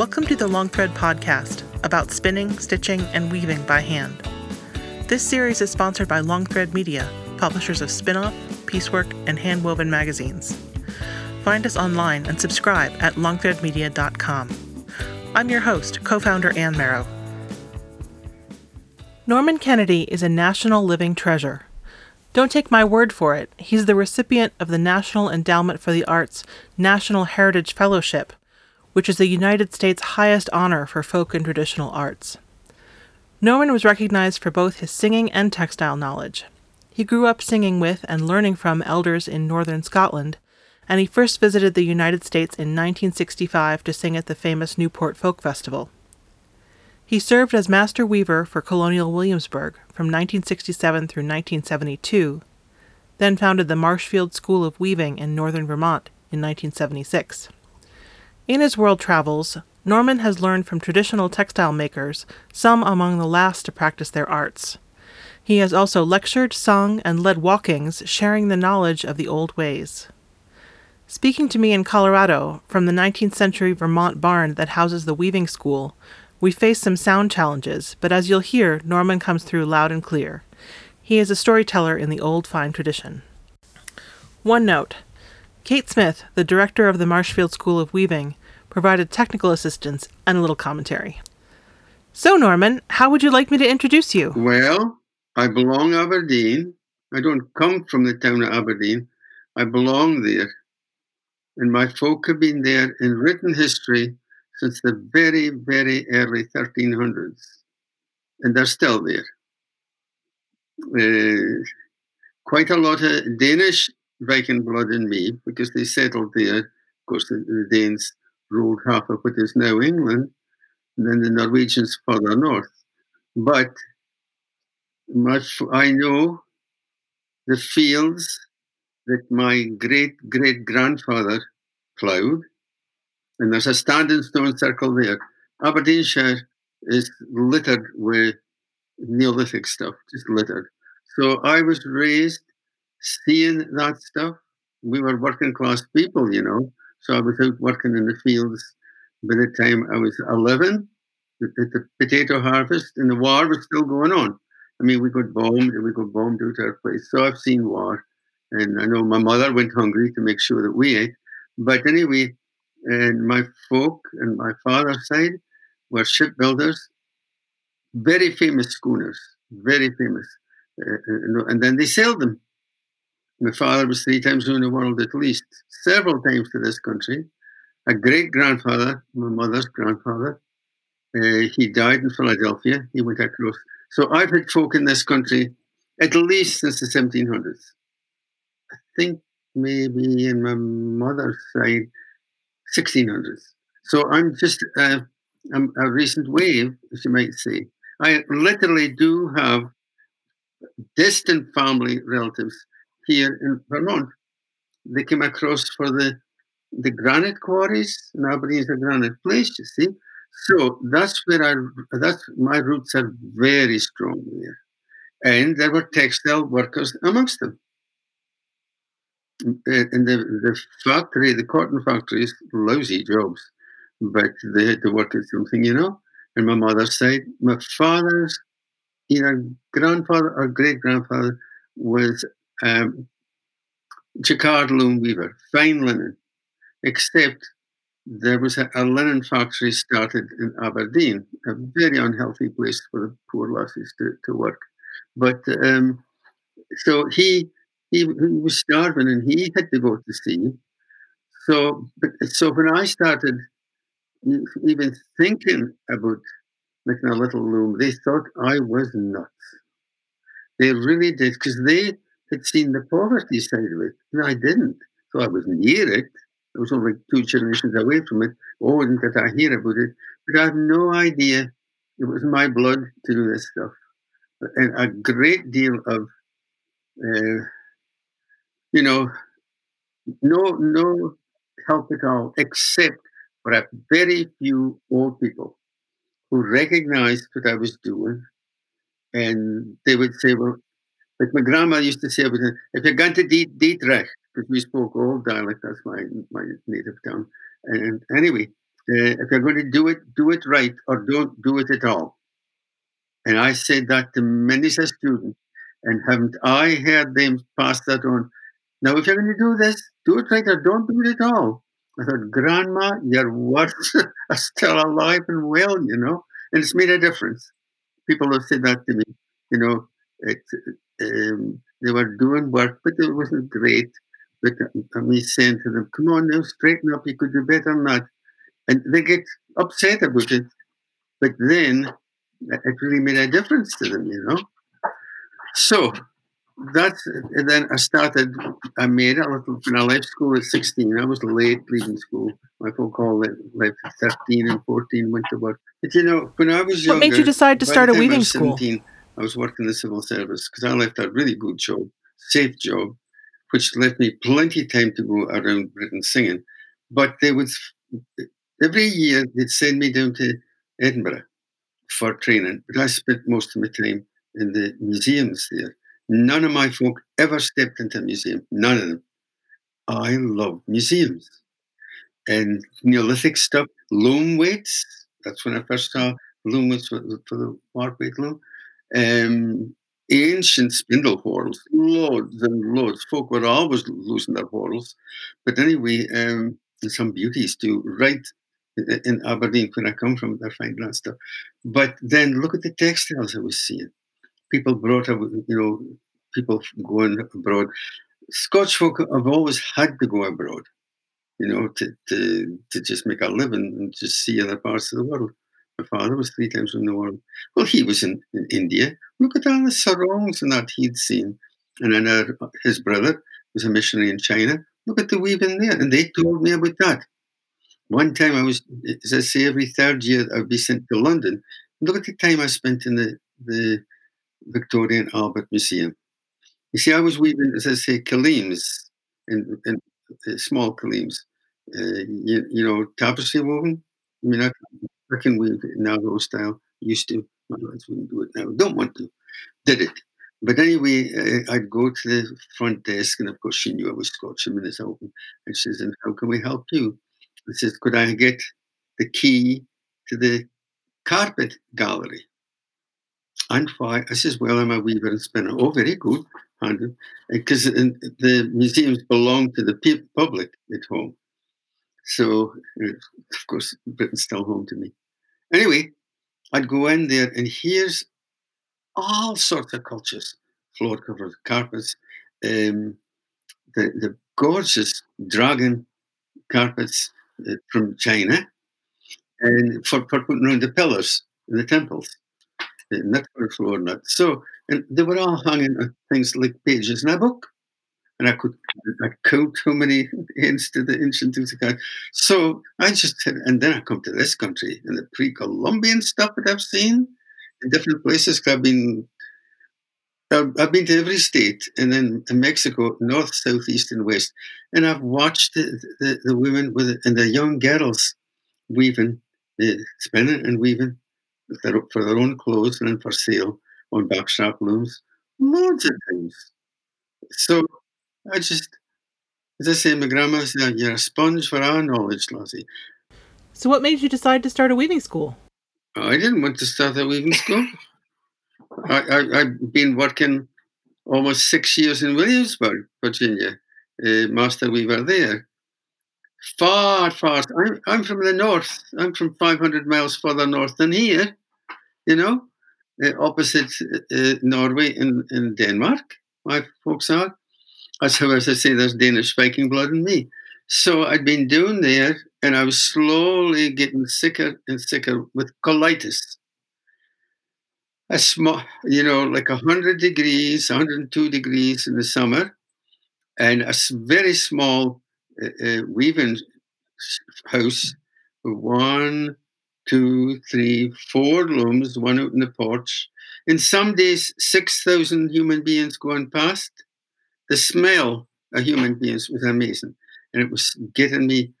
Welcome to the Long Thread podcast about spinning, stitching, and weaving by hand. This series is sponsored by Long Thread Media, publishers of Spinoff, Piecework, and Handwoven magazines. Find us online and subscribe at longthreadmedia.com. I'm your host, co founder Anne Merrow. Norman Kennedy is a national living treasure. Don't take my word for it, he's the recipient of the National Endowment for the Arts National Heritage Fellowship, which is the United States' highest honor for folk and traditional arts. Norman was recognized for both his singing and textile knowledge. He grew up singing with and learning from elders in northern Scotland, and he first visited the United States in 1965 to sing at the famous Newport Folk Festival. He served as master weaver for Colonial Williamsburg from 1967 through 1972, then founded the Marshfield School of Weaving in northern Vermont in 1976. In his world travels, Norman has learned from traditional textile makers, some among the last to practice their arts. He has also lectured, sung, and led waulkings, sharing the knowledge of the old ways. Speaking to me in Colorado from the 19th century Vermont barn that houses the weaving school, we face some sound challenges, but as you'll hear, Norman comes through loud and clear. He is a storyteller in the old fine tradition. One note Kate Smith, the director of the Marshfield School of Weaving, provided technical assistance and a little commentary. So, Norman, how would you like me to introduce you? Well, I belong Aberdeen. I don't come from the town of Aberdeen. I belong there. And my folk have been there in written history since the very, very early 1300s. And they're still there. Uh, quite a lot of Danish Viking blood in me because they settled there. Of course, the, the Danes ruled half of what is now England, and then the Norwegians further north. But my, I know the fields that my great great grandfather ploughed, and there's a standing stone circle there. Aberdeenshire is littered with Neolithic stuff, just littered. So I was raised seeing that stuff. We were working class people, you know. So I was out working in the fields by the time I was 11 at the potato harvest, and the war was still going on. I mean, we got bombed and we got bombed out our place. So I've seen war. And I know my mother went hungry to make sure that we ate. But anyway, and my folk and my father's side were shipbuilders, very famous schooners, very famous. Uh, and then they sailed them. My father was three times around the world at least, several times to this country. A great grandfather, my mother's grandfather, uh, he died in Philadelphia. He went across. So I've had folk in this country at least since the 1700s. I think maybe in my mother's side, 1600s. So I'm just uh, I'm a recent wave, as you might say. I literally do have distant family relatives here in Vermont. They came across for the the granite quarries, Aberdeen is a granite place, you see. So that's where I that's my roots are very strong there. And there were textile workers amongst them. Uh, and the, the factory, the cotton factories, lousy jobs, but they had to work at something, you know. And my mother said, my father's either grandfather or great grandfather was um, jacquard loom weaver, fine linen, except there was a, a, linen factory started in Aberdeen, a very unhealthy place for the poor lassies to, to work. But um, so he, he, he was starving and he had to go to sea. So, but, so when I started even thinking about making a little loom, they thought I was nuts. They really did because they had seen the poverty side of it, and I didn't. So I was near it. I was only two generations away from it. Oh, didn't get I hear about it? But I have no idea it was my blood to do this stuff. And a great deal of, uh, you know, no no help at all, except for a very few old people who recognized what I was doing. And they would say, well, like my grandma used to say, if you're going to Dietrich, because we spoke old dialect, that's my, my native tongue. And, anyway, uh, if you're going to do it, do it right or don't do it at all. And I said that to many students, and haven't I heard them pass that on? Now, if you're going to do this, do it right or don't do it at all. I thought, Grandma, your words are still alive and well, you know, and it's made a difference. People have said that to me, you know, um, they were doing work, but it wasn't great. But uh, me saying to them, come on now, straighten up, you could do better than that. And they get upset about it. But then it really made a difference to them, you know. So that's and then I started. I made a little when I left school at sixteen. I was late leaving school. My folk all left, at thirteen and fourteen. Went to work. But you know, when I was younger, what made you decide to start a weaving school? I was working in the civil service because I left a really good job, safe job, which left me plenty of time to go around Britain singing. But they would every year they'd send me down to Edinburgh for training, but I spent most of my time in the museums there. None of my folk ever stepped into a museum. None of them. I love museums and Neolithic stuff, loom weights. That's when I first saw loom weights for, the warp weight loom. Um, ancient spindle whorls, loads and loads. Folk were always losing their whorls. But anyway, um, some beauties too, right in Aberdeen, where I come from, they're finding that stuff. But then look at the textiles I was seeing. People brought up, you know, people going abroad. Scotch folk have always had to go abroad, you know, to, to, to just make a living and just see other parts of the world. My father was three times in the world. Well, he was in, in India. Look at all the sarongs and that he'd seen. And then uh, his brother was a missionary in China. Look at the weaving there. And they told me about that. One time I was, as I say, every third year I'd be sent to London. Look at the time I spent in the, the Victoria and Albert Museum. You see, I was weaving, as I say, kilims and, and uh, small kilims. Uh, you, you know, tapestry woven. I mean, I, Can weave Navajo style. Used to. My wife wouldn't do it now. Don't want to. Did it. But anyway, uh, I'd go to the front desk, and of course, she knew I was Scotch a minute open. And she says, And how can we help you? I says, Could I get the key to the carpet gallery? And why? I says, Well, I'm a weaver and spinner. Oh, very good. Because the museums belong to the public at home. So, of course, Britain's still home to me. Anyway, I'd go in there, and here's all sorts of cultures floor covers, carpets, um, the, the gorgeous dragon carpets uh, from China, and for, for putting around the pillars in the temples, uh, not the floor, not so. And they were all hanging on things like pages in a book. And I could I count how many ends to the ancient things. So I just and then I come to this country and the pre-Columbian stuff that I've seen in different places. I've been I've been to every state, and then in Mexico, north, south, east, and west, and I've watched the, the, the women with and the young girls weaving, spinning and weaving their, for their own clothes and for sale on backstrap looms, loads of things. So I just, as I say, my grandma said, "You're a sponge for our knowledge, Lassie." So, what made you decide to start a weaving school? I didn't want to start a weaving school. I, have been working almost six years in Williamsburg, Virginia, uh, master weaver there. Far, far. I'm, I'm from the north. I'm from 500 miles further north than here, you know, uh, opposite uh, Norway and, and Denmark, my folks are. How, as I say, there's Danish Viking blood in me. So I'd been doing there, and I was slowly getting sicker and sicker with colitis a small, you know, like 100 degrees, 102 degrees in the summer, and a very small uh, uh, weaving house, one, two, three, four looms, one out in the porch. In some days, 6,000 human beings going past. The smell of human beings was amazing. And it was getting me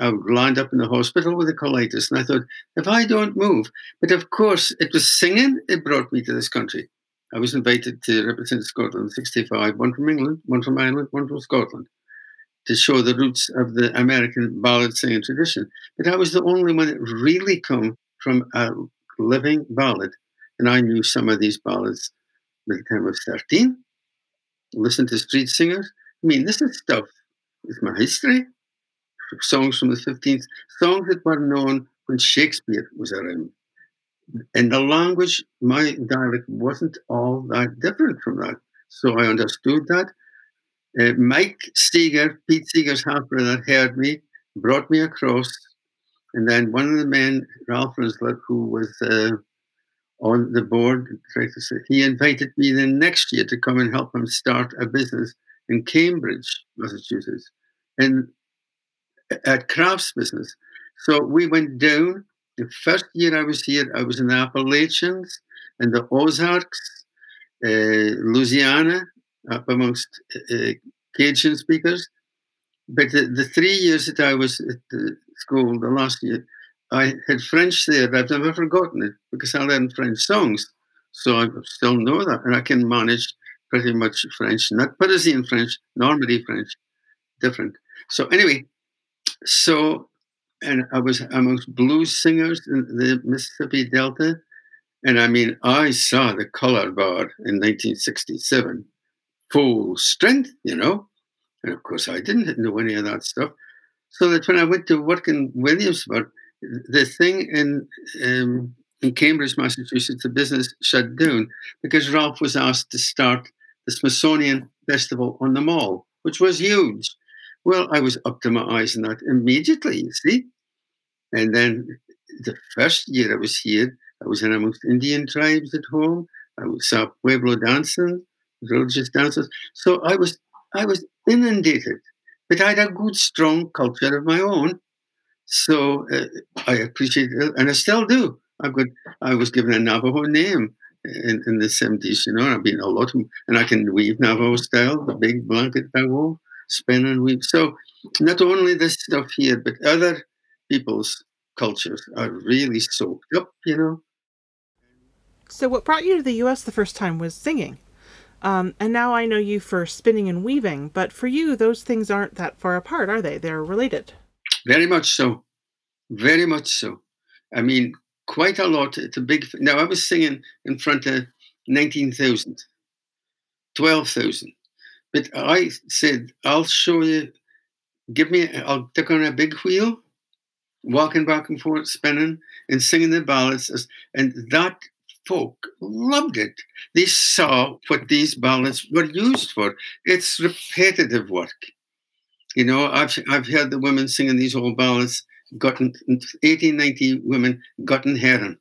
I land up in the hospital with a colitis. And I thought, if I don't move, but of course, it was singing it brought me to this country. I was invited to represent Scotland in 65, one from England, one from Ireland, one from Scotland. to show the roots of the American ballad singing tradition. But I was the only one that really come from a living ballad. And I knew some of these ballads by the time I was 13. Listen to street singers. I mean, this is stuff, it's my history. Songs from the 15th, songs that were known when Shakespeare was around. And the language, my dialect wasn't all that different from that. So I understood that. Uh, Mike Seeger, Pete Seeger's half brother, heard me, brought me across. And then one of the men, Ralph Rinzler, who was uh, on the board, he invited me the next year to come and help him start a business in Cambridge, Massachusetts, and at crafts business. So we went down. The first year I was here, I was in the Appalachians and the Ozarks, uh, Louisiana, up amongst uh, Cajun speakers. But the, the, three years that I was at the school, the last year, I had French there. I've never forgotten it because I learned French songs. So I still know that. And I can manage pretty much French, not Parisian French, Normandy French, different. So anyway, so and I was amongst blues singers in the Mississippi Delta. And I mean, I saw the color bar in 1967, full strength, you know. And of course, I didn't know any of that stuff. So that when I went to work in Williamsburg, the thing in um, in Cambridge, Massachusetts, the business shut down because Ralph was asked to start the Smithsonian Festival on the Mall, which was huge. Well, I was up to my eyes in that immediately, you see. And then the first year I was here, I was in amongst Indian tribes at home. I saw Pueblo dancing, religious dances. So I was I was inundated, but I had a good, strong culture of my own. So uh, I appreciate it, and I still do. I've got. I was given a Navajo name in, in the seventies. You know, I've been a lot, of, and I can weave Navajo style, the big blanket I wore, spin and weave. So not only this stuff here, but other people's cultures are really soaked up, you know. So, what brought you to the US the first time was singing. Um, and now I know you for spinning and weaving, but for you, those things aren't that far apart, are they? They're related. Very much so. Very much so. I mean, quite a lot. It's a big. Now, I was singing in front of 19,000, 12,000. But I said, I'll show you, give me, I'll take on a big wheel walking back and forth, spinning and singing the ballads. And that folk loved it. They saw what these ballads were used for. It's repetitive work. You know, I've I've heard the women singing these old ballads, gotten 1890 women gotten heron.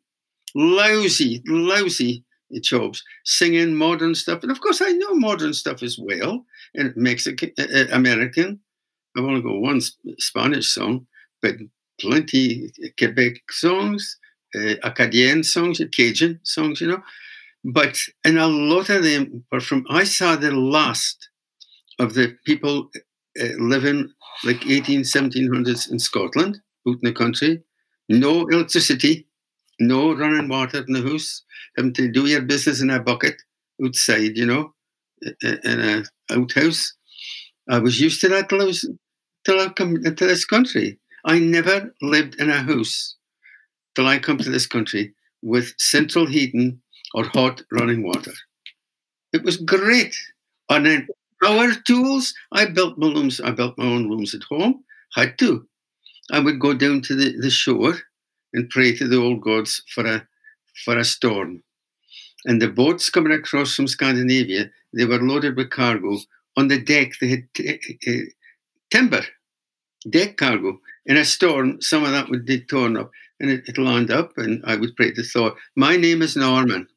Lousy, lousy jobs, singing modern stuff. And of course, I know modern stuff as well, and Mexican, uh, American. I've only got one Spanish song, but plenty Quebec songs, uh, Acadian songs, Cajun songs, you know. But and a lot of them were from. I saw the last of the people uh, living like 18, 1700s in Scotland, out in the country, no electricity, no running water in the house, having to do your business in a bucket outside, you know, in a outhouse. I was used to that till I was till I come into this country. I never lived in a house till I come to this country with central heating or hot running water. It was great. And then power tools, I built my rooms, I built my own rooms at home, had to. I would go down to the, the shore and pray to the old gods for a for a storm. And the boats coming across from Scandinavia, they were loaded with cargo. On the deck, they had t- uh, timber, deck cargo in a storm, some of that would be torn up and it, would land up, and I would pray to Thor. My name is Norman.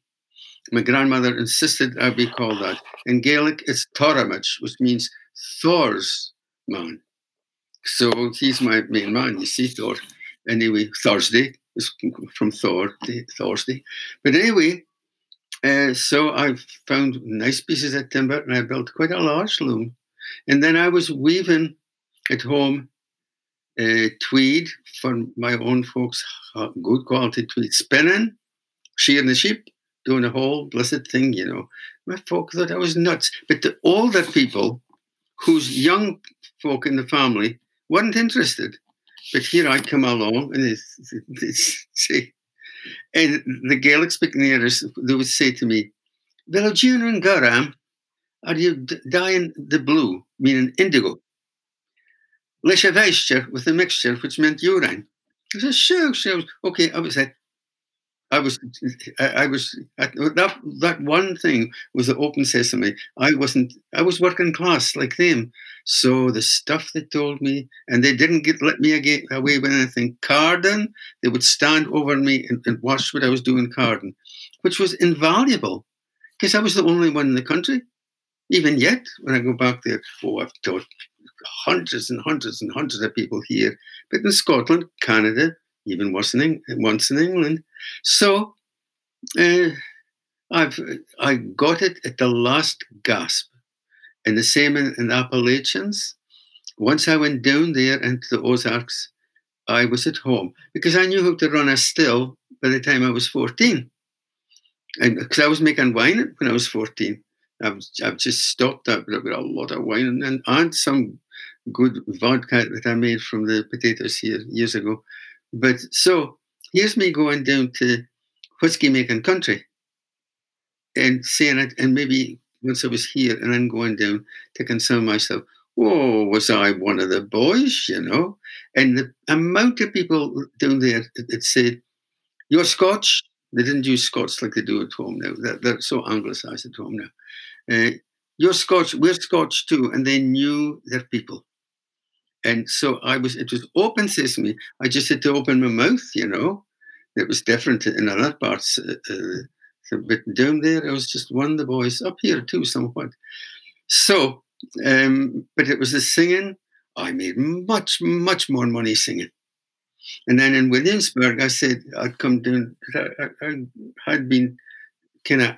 My grandmother insisted I be called that. In Gaelic, it's Toramach, which means Thor's man. So he's my main man, you see, Thor. Anyway, Thursday is from Thor, Thursday. But anyway, uh, so I found nice pieces of timber and I built quite a large loom. And then I was weaving at home uh, tweed for my own folks, good quality tweed, spinning, shearing the sheep, doing the whole blessed thing, you know. My folk thought I was nuts. But the older people whose young folk in the family weren't interested. But here I come along and it's, say, and the Gaelic speaking ears, they would say to me, Well, Junior and Garam, are you dying the blue, meaning indigo? Leis with a mixture, which meant urine. I said, sure, sure. Okay, I was like, I was, I, I was that that one thing was the open sesame. I wasn't. I was working class like them, so the stuff they told me, and they didn't get let me get away with anything. Carden, they would stand over me and, and watch what I was doing. Carden, which was invaluable, because I was the only one in the country. Even yet, when I go back there, oh, I've taught hundreds and hundreds and hundreds of people here, but in Scotland, Canada, even worse in once in England. So uh, I've I got it at the last gasp, and the same in, in the Appalachians. Once I went down there into the Ozarks, I was at home because I knew how to run a still by the time I was 14. Because I was making wine when I was 14. I've, I've just stopped that with a lot of wine and, and some good vodka that I made from the potatoes here years ago. But so here's me going down to whiskey making country and saying it, and maybe once I was here and then going down to of myself, oh, was I one of the boys, you know? And the amount of people down there that said, You're Scotch. They didn't use Scots like they do at home now. They're, they're so anglicized at home now. Uh, you're Scotch, we're Scotch too. And they knew their people. And so I was, it was open sesame. I just had to open my mouth, you know. It was different in other parts. Uh, uh, but down there, I was just one of the boys, up here too, somewhat. So, um, but it was the singing. I made much, much more money singing. And then in Williamsburg, I said I'd come down. I, I, I had been kind of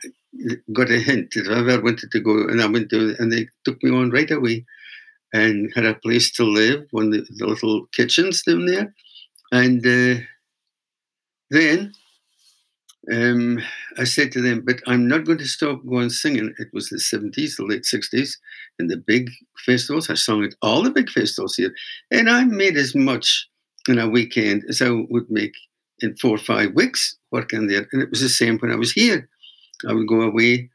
got a hint that I wanted to go, and I went to, and they took me on right away and had a place to live, one of the, little kitchens down there. And uh, then um, I said to them, but I'm not going to stop going singing. It was the 70s, the late 60s, and the big festivals. I sung at all the big festivals here. And I made as much in a weekend as I would make in four or five weeks working there. And it was the same when I was here. I would go away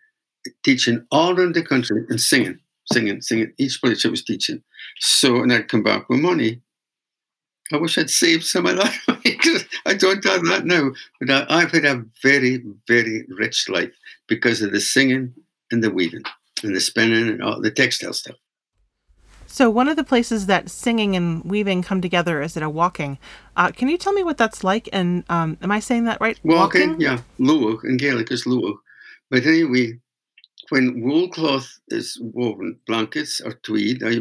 teaching all around the country and singing singing, singing each place I was teaching. So, and I'd come back with money. I wish I'd saved some of that money because I don't have that now. But I, have had a very, very rich life because of the singing and the weaving and the spinning and all the textile stuff. So, one of the places that singing and weaving come together is at a waulking. Uh, can you tell me what that's like? And um, am I saying that right? Waulking, waulking? yeah. Luadh in Gaelic is Luadh. But anyway, when wool cloth is woven, blankets or tweed, I,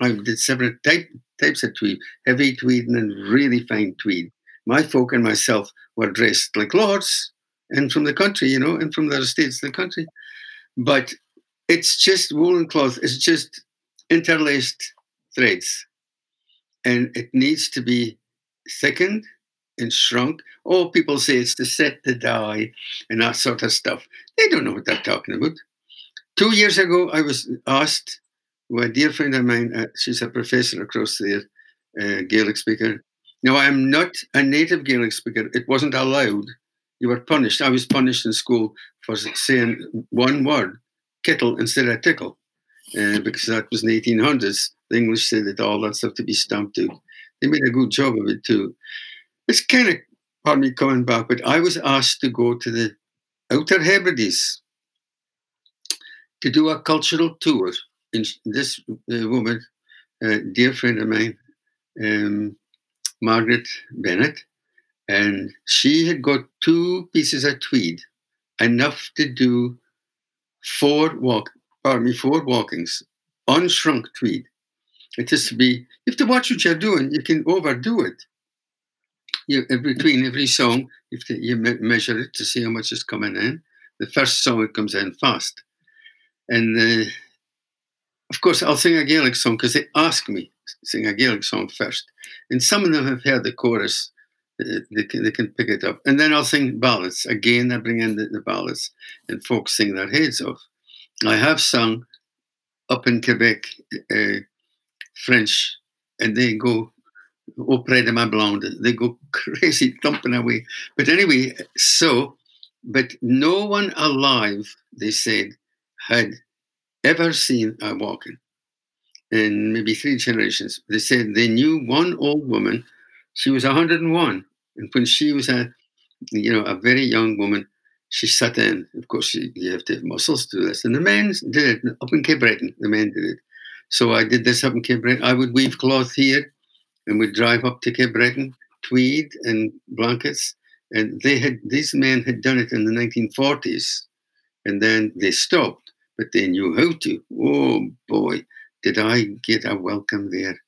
I did several type, types of tweed, heavy tweed and then really fine tweed. My folk and myself were dressed like lords and from the country, you know, and from the states of the country. But it's just woolen cloth, it's just interlaced threads. And it needs to be thickened and shrunk. Oh, people say it's to set the dye and that sort of stuff. They don't know what they're talking about. Two years ago, I was asked by a dear friend of mine, uh, she's a professor across there, uh, Gaelic speaker. Now, I'm not a native Gaelic speaker. It wasn't allowed. You were punished. I was punished in school for saying one word, kettle, instead of tickle, uh, because that was in the 1800s. The English said that all that stuff to be stamped out. They made a good job of it too. It's kind of, pardon me coming back, but I was asked to go to the Outer Hebrides to do a cultural tour. And this uh, woman, a dear friend of mine, um, Margaret Bennett, and she had got two pieces of tweed, enough to do four waulk, pardon me, four waulkings, unshrunk tweed. It has to be, have to watch what you're doing. You can overdo it. You, between every song, to, you measure it to see how much is coming in. The first song it comes in fast. And uh, of course, I'll sing a Gaelic song because they ask me sing a Gaelic song first. And some of them have heard the chorus, uh, they, can, they can pick it up. And then I'll sing ballads. Again, I bring in the, the ballads, and folks sing their heads off. I have sung up in Quebec uh, French, and they go auprès de ma blonde. They go crazy, thumping away. But anyway, so, but no one alive, they said, had ever seen a waulking in maybe three generations. They said they knew one old woman. She was 101, and when she was a, you know, a very young woman, she sat in. Of course, you, you have to have muscles to do this, and the men did it up in Cape Breton. The men did it. So I did this up in Cape Breton. I would weave cloth here, and we'd drive up to Cape Breton, tweed and blankets. And they had these men had done it in the 1940s, and then they stopped, but they knew how to. Oh boy, did I get a welcome there.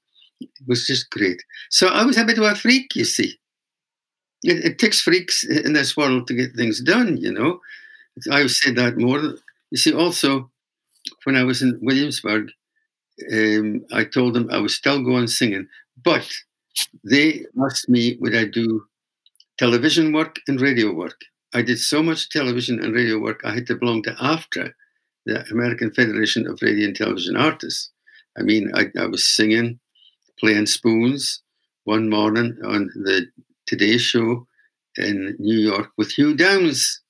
It was just great. So I was a bit of a freak, you see. It, it takes freaks in this world to get things done, you know. I've said that more. You see, also, when I was in Williamsburg, um, I told them I was still going singing, but they asked me would I do television work and radio work. I did so much television and radio work, I had to belong to AFTRA, the American Federation of Radio and Television Artists. I mean, I, I was singing, playing spoons one morning on the Today Show in New York with Hugh Downs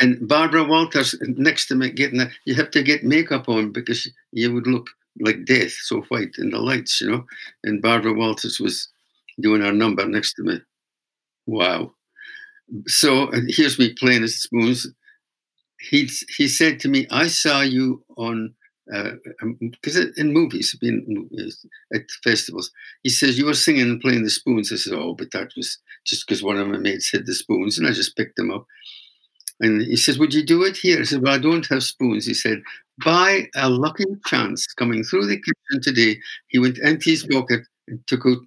and Barbara Walters next to me getting that. You have to get makeup on because you would look like death, so white in the lights, you know. And Barbara Walters was doing her number next to me. Wow. So here's me playing the spoons. He he said to me, "I saw you on because uh, um, in movies, been at festivals, he says you were singing and playing the spoons. I said, "Oh, but that was just because one of my mates had the spoons, and I just picked them up." And he says, "Would you do it here?" I said, "Well, I don't have spoons." He said, "By a lucky chance, coming through the kitchen today, he went empty his pocket and took out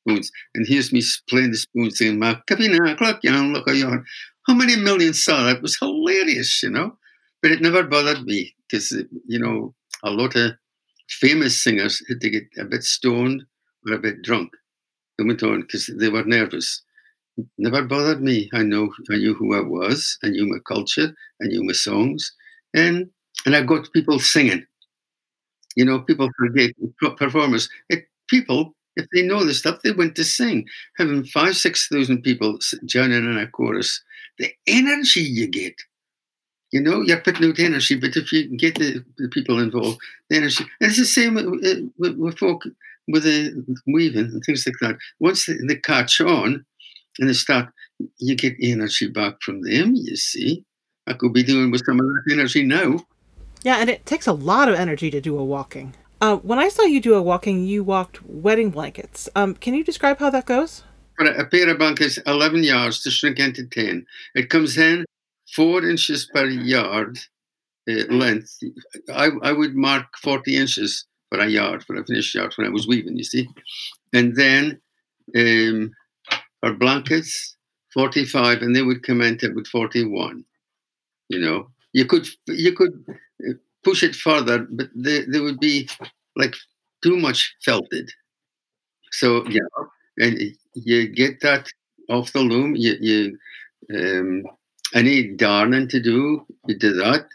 spoons. And here's me playing the spoons, saying, "My clock, you know, look you." How many millions saw that? It was hilarious, you know. But it never bothered me because, you know, a lot of famous singers had to get a bit stoned or a bit drunk. They went on because they were nervous. Never bothered me. I know I knew who I was. I knew my culture. I knew my songs, and and I got people singing. You know, people forget performers. It, people, if they know the stuff, they went to sing. Having five, six thousand people joining in a chorus, the energy you get you know, you're putting out energy, but if you get the, the people involved, the energy. And it's the same with, with, with folk with the weaving and things like that. Once they, they catch on and they start, you get energy back from them, you see. I could be doing with some of that energy now. Yeah, and it takes a lot of energy to do a waulking. Uh, when I saw you do a waulking, you waulked wedding blankets. Um, can you describe how that goes? A, pair of blankets, 11 yards to shrink into 10. It comes in four inches per yard uh, length. I, I would mark 40 inches for a yard, for a finished yard when I was weaving, you see. And then um, for blankets, 45, and they would comment it with 41. You know, you could you could uh, push it further, but they, they would be like too much felted. So yeah, and you get that off the loom. You you um, any darning to do, you do that.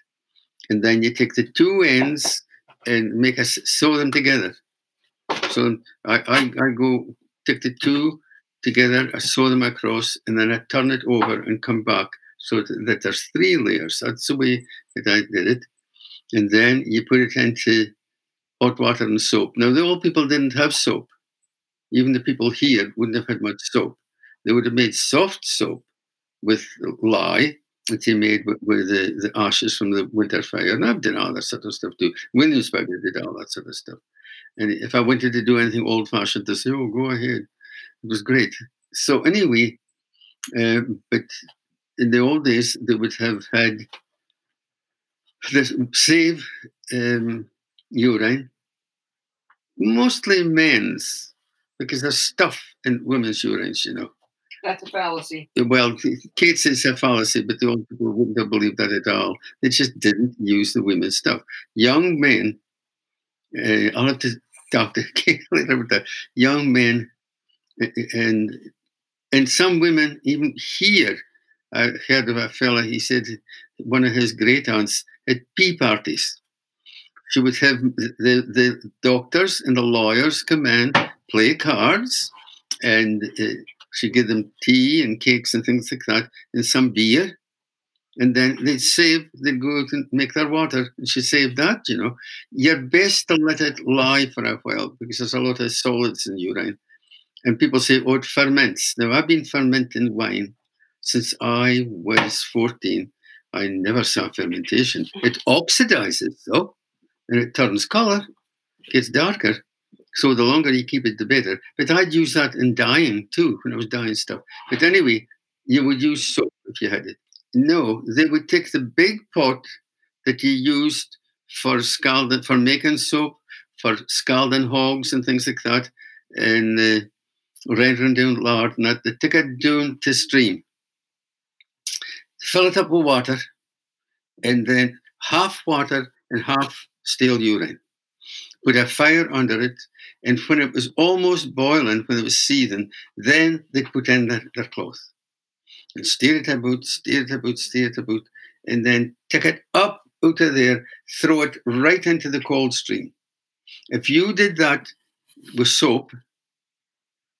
And then you take the two ends and make us sew them together. So I, I, I go take the two together, I sew them across, and then I turn it over and come back so that there's three layers. That's the way that I did it. And then you put it into hot water and soap. Now, the old people didn't have soap. Even the people here wouldn't have had much soap. They would have made soft soap with lye that he made with, with the, the, ashes from the winter fire. And I've done all that sort of stuff too. Williamsburg did all that sort of stuff. And if I wanted to do anything old fashioned, to say, oh, go ahead. It was great. So, anyway, uh, but in the old days, they would have had this save um, urine, mostly men's, because there's stuff in women's urines, you know. That's a fallacy. Well, Kate says a fallacy, but the old people wouldn't have believed that at all. They just didn't use the women's stuff. Young men, uh, I'll have to talk to Kate later about that. Young men, and and some women, even here, I heard of a fella. He said one of his great aunts had pee parties. she would have the, the doctors and the lawyers come in, play cards, and uh, she'd give them tea and cakes and things like that, and some beer. And then they'd save, they'd go out and make their water, and she saved that, you know. You're best to let it lie for a while because there's a lot of solids in urine. And people say, oh, it ferments. Now, I've been fermenting wine since I was 14. I never saw fermentation. It oxidizes, though, and it turns color, gets darker. So the longer you keep it, the better. But I'd use that in dyeing too, when I was dyeing stuff. But anyway, you would use soap if you had it. No, they would take the big pot that you used for scalding, for making soap, for scalding hogs and things like that, and uh, rendering down lard, and that they take it down to stream fill it up with water, and then half water and half stale urine. Put a fire under it, and when it was almost boiling, when it was seething, then they put in their, their cloth and stir it about, stir it about, stir it about, and then take it up out of there, throw it right into the cold stream. If you did that with soap,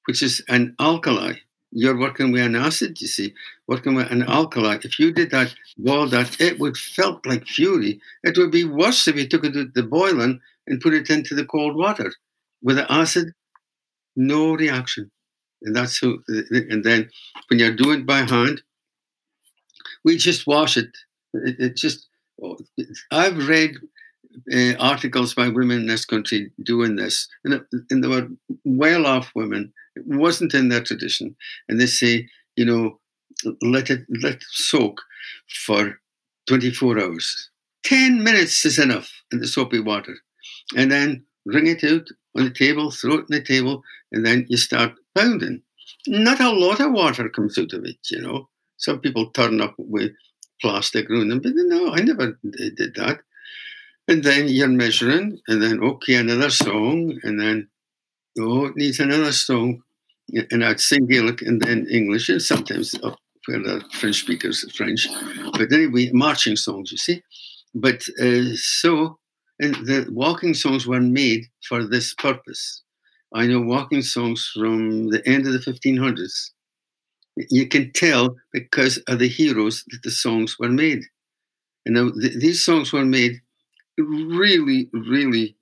which is an alkali, you're working with an acid, you see, working with an alkali. If you did that, boil that, it would felt like fury. It would be worse if you took it to the boiling and put it into the cold water. With the acid, no reaction. And that's who, and then when you're doing it by hand, we just wash it. It, it just, I've read uh, articles by women in this country doing this, and, and they were well off women. It wasn't in their tradition, and they say, you know, let it let it soak for 24 hours. 10 minutes is enough in the soapy water, and then wring it out on the table, throw it on the table, and then you start pounding. Not a lot of water comes out of it, you know. Some people turn up with plastic around them, but no, I never did that. And then you're measuring, and then, okay, another song, and then, oh, it needs another song. And I'd sing Gaelic and then English, and sometimes up where the French speakers French. But anyway, marching songs, you see. But uh, so, and the waulking songs were made for this purpose. I know waulking songs from the end of the 1500s. You can tell because of the heroes that the songs were made. And now th- these songs were made really, really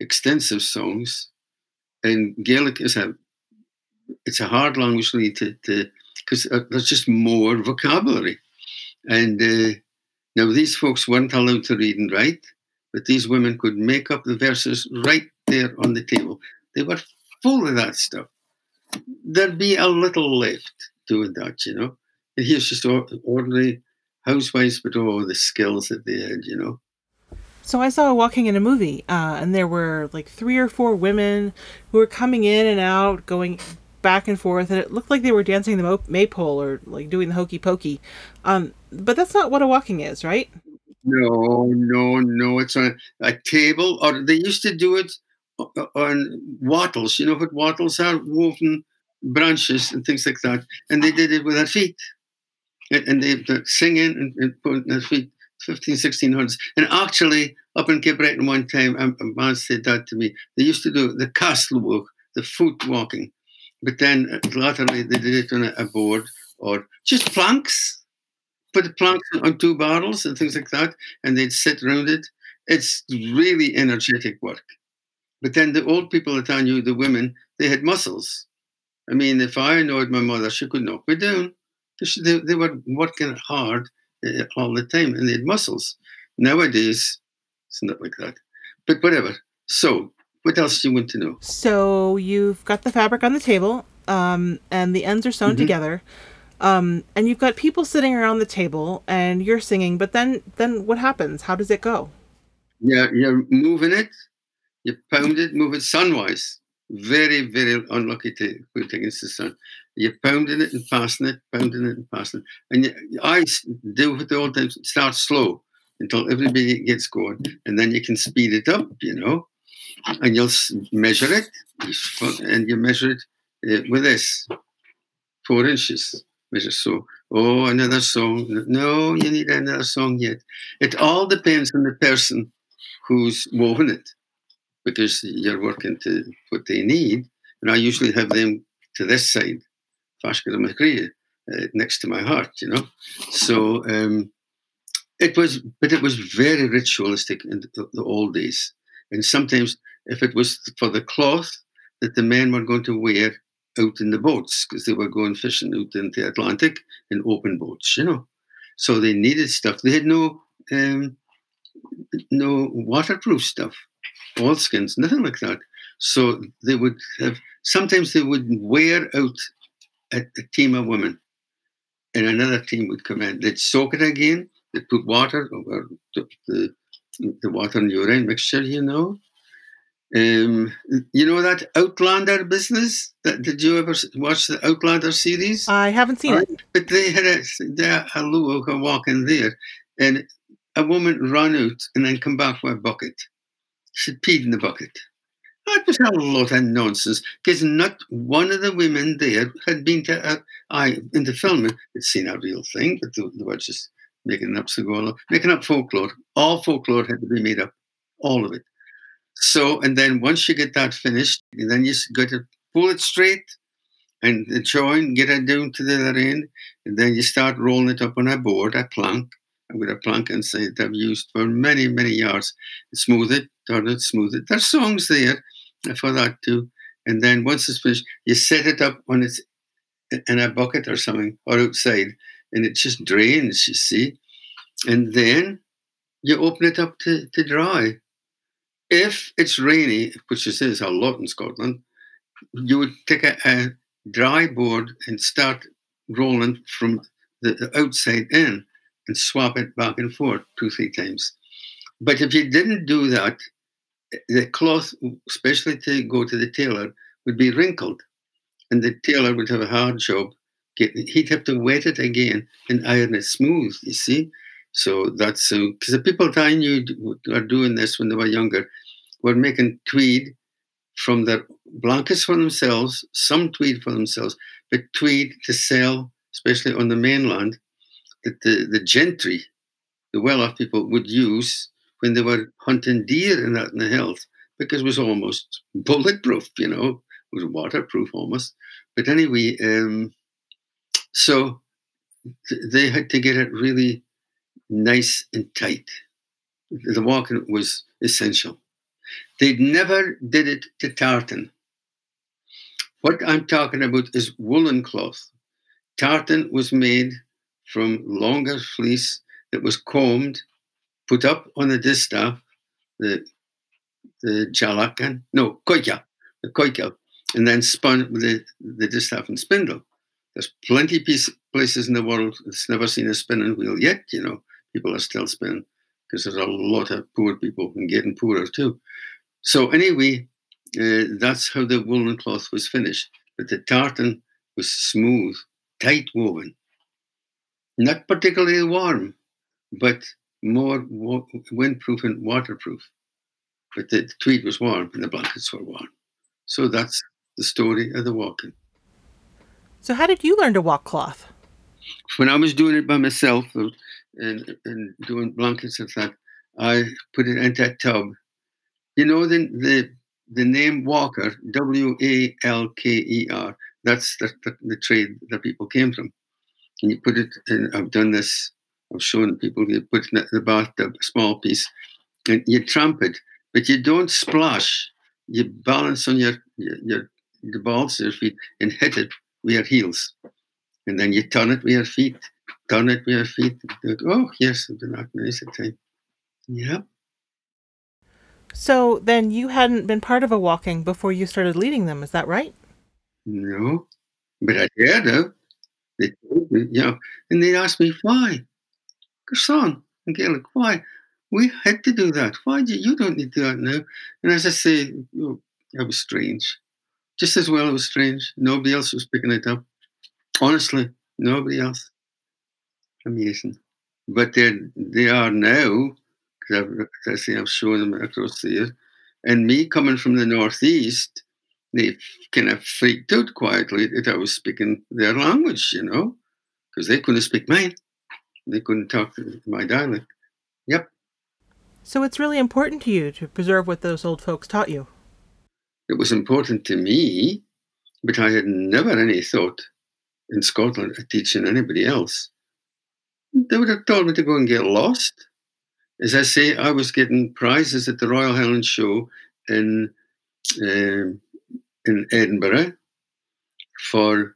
extensive songs. And Gaelic is a it's a hard language to because uh, there's just more vocabulary. And uh, now these folks weren't allowed to read and write, but these women could make up the verses right there on the table. They were full of that stuff. There'd be a little left doing that, you know. And here's just ordinary housewives, but all the skills that they had, you know. So I saw a waulking in a movie, uh, and there were like three or four women who were coming in and out, going back and forth, and it looked like they were dancing the maypole or like doing the hokey pokey. Um, but that's not what a waulking is, right? No, no, no. It's on a table, or they used to do it uh, uh, on wattles. You know what wattles are? Woven branches and things like that. And they did it with their feet. And, they singing and, and putting their feet 15, 1600s. And actually, up in Cape Breton one time, um, a, man said that to me. They used to do the castle walk, the foot waulking. But then uh, latterly, they did it on a board or just planks. Put the planks on two barrels and things like that, and they'd sit around it. It's really energetic work. But then the old people that I knew, the women, they had muscles. I mean, if I annoyed my mother, she could knock me down. They, they were working hard uh, all the time and they had muscles. Nowadays, it's not like that. But whatever. So, what else do you want to know? So, you've got the fabric on the table um, and the ends are sewn mm-hmm. together. Um, and you've got people sitting around the table and you're singing, but then then what happens? How does it go? Yeah, you're moving it, you pound it, move it sunwise. Very, very unlucky to put against the sun. You're pounding it and passing it, pounding it and passing it. And you, I do what the old times start slow until everybody gets going, and then you can speed it up, you know, and you'll measure it, and you measure it uh, with this four inches. Measure so. Oh, another song. No, you need another song yet. It all depends on the person who's woven it because you're working to what they need. And I usually have them to this side, uh, next to my heart, you know. So um, it was, but it was very ritualistic in the, the old days. And sometimes, if it was for the cloth that the men were going to wear out in the boats, because they were going fishing out in the Atlantic in open boats, you know. So they needed stuff. They had no um, no waterproof stuff, oilskins, nothing like that. So they would have sometimes they would wear out a, a team of women, and another team would come in. They'd soak it again. They'd put water over the, the, the water and urine mixture, you know. Um, you know that Outlander business? That did you ever watch the Outlander series? I haven't seen it. But they had a, they a Lou walk in there, and a woman run out and then come back with a bucket. She peed in the bucket. That was a lot of nonsense because not one of the women there had been to, uh, I, in the film, had seen a real thing, but they, they were just making up Segolo, making up folklore. All folklore had to be made up, all of it. So, and then once you get that finished, then you got to pull it straight and join, get it down to the other end, and then you start rolling it up on a board, a plank, with a plank inside that I've used for many, many yards. Smooth it, turn it, smooth it. There's songs there for that too. And then once it's finished, you set it up on it's in a bucket or something or outside, and it just drains, you see. And then you open it up to, to dry. If it's rainy, which it is a lot in Scotland, you would take a, a dry board and start rolling from the, the outside in and swap it back and forth two, three times. But if you didn't do that, the cloth, especially to go to the tailor, would be wrinkled. And the tailor would have a hard job. He'd have to wet it again and iron it smooth, you see? So that's because uh, the people that I knew were doing this when they were younger were making tweed from their blankets for themselves, some tweed for themselves, but tweed to sell, especially on the mainland, that the, the gentry, the well off people, would use when they were hunting deer that in the hills because it was almost bulletproof, you know, it was waterproof almost. But anyway, um, so th- they had to get it really nice and tight. The waulking was essential. They never did it to tartan. What I'm talking about is woolen cloth. Tartan was made from longer fleece that was combed, put up on the distaff, the the jalakan, no, koika, the koika, and then spun with the, the distaff and spindle. There's plenty piece, places in the world that's never seen a spinning wheel yet, you know. People are still spinning because there's a lot of poor people and getting poorer too. So anyway, uh, that's how the woolen cloth was finished. But the tartan was smooth, tight woven, not particularly warm, but more windproof and waterproof. But the tweed was warm and the blankets were warm. So that's the story of the waulking. So, how did you learn to waulk cloth? When I was doing it by myself and, and doing blankets and that, I put it into a tub. You know the the, the name Walker, W A L K E R. That's the, the, the trade that people came from and you put it in. I've done this. I've shown people. You put it in the bathtub, a small piece, and you tramp it, but you don't splash. You balance on your your, your the balls of your feet and hit it with your heels, and then you turn it with your feet. It with your feet. Oh yes, I've many time. Yeah. So then you hadn't been part of a waulking before you started leading them, is that right? No, but I did have. They told me, you know, and they asked me why. Gerson and Gaelic, why? We had to do that. Why do you, don't need to do that now? And as I say, oh, that was strange. Just as well it was strange. Nobody else was picking it up. Honestly, nobody else. Amazing. But they they are now, because I say I've shown them across the years. And me coming from the northeast, they kind of freaked out quietly that I was speaking their language, you know, because they couldn't speak mine. They couldn't talk my dialect. Yep. So it's really important to you to preserve what those old folks taught you. It was important to me, but I had never any thought in Scotland of teaching anybody else. They would have told me to go and get lost. As I say, I was getting prizes at the Royal Highland Show in um, in Edinburgh for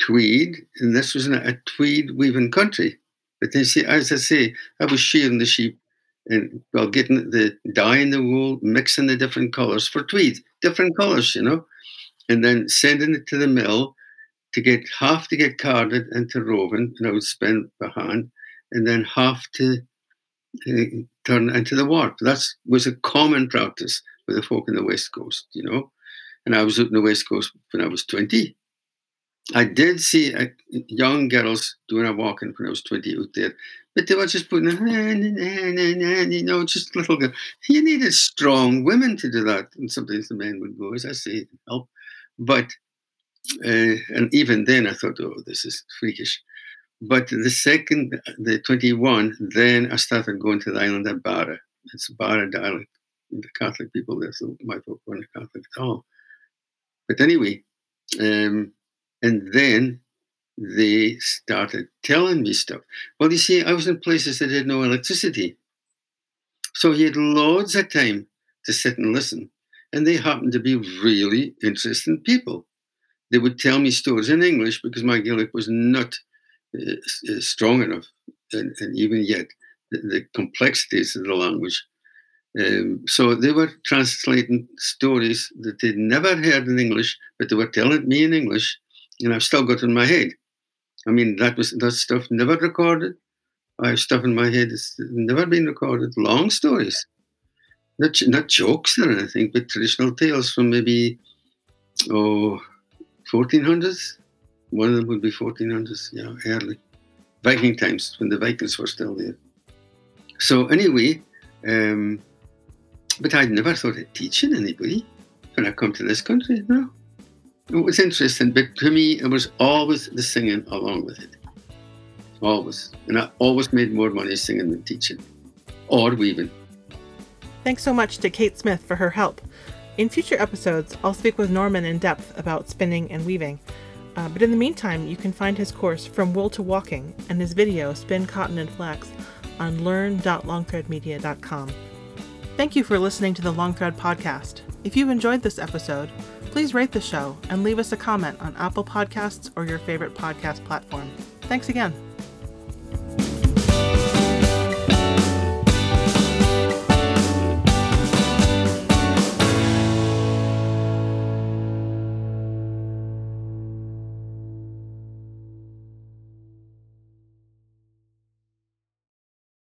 tweed, and this was a tweed weaving country. But then, see, as I say, I was shearing the sheep and well, getting the dye in the wool, mixing the different colors for tweed, different colors, you know, and then sending it to the mill to get half to get carded into roving, and I would spend by hand, and then half to uh, turn into the warp. That was a common practice with the folk in the West Coast, you know. And I was out in the West Coast when I was 20. I did see uh, young girls doing a waulking when I was 20 out there, but they were just putting hand, and hand, you know, just little girl. You needed strong women to do that. And sometimes the men would go, as I say, help. But, uh, and even then I thought, oh, this is freakish. But the second, the 21, then I started going to the island of Barra. It's Barra dialect. The Catholic people there, so my folk weren't Catholic at all. But anyway, um, and then they started telling me stuff. Well, you see, I was in places that had no electricity. So he had loads of time to sit and listen. And they happened to be really interesting people. They would tell me stories in English because my Gaelic was not uh, uh strong enough. And, and even yet, the, the, complexities of the language. Um, so they were translating stories that they'd never heard in English, but they were telling me in English and I've still got it in my head. I mean, that was that stuff never recorded. I have stuff in my head that's never been recorded. Long stories, not not jokes or anything, but traditional tales from maybe oh 1400s. One of them would be 1400s, yeah, early Viking times when the Vikings were still there. So anyway, um, but I'd never thought of teaching anybody when I come to this country. No, it was interesting, but to me, it was always the singing along with it. Always. And I always made more money singing than teaching or weaving. Thanks so much to Kate Smith for her help. In future episodes, I'll speak with Norman in depth about spinning and weaving. Uh, but in the meantime, you can find his course From Wool to Waulking and his video Spin Cotton and Flax on learn.longthreadmedia.com. Thank you for listening to the Long Thread podcast. If you've enjoyed this episode, Please rate the show and leave us a comment on Apple Podcasts or your favorite podcast platform. Thanks again.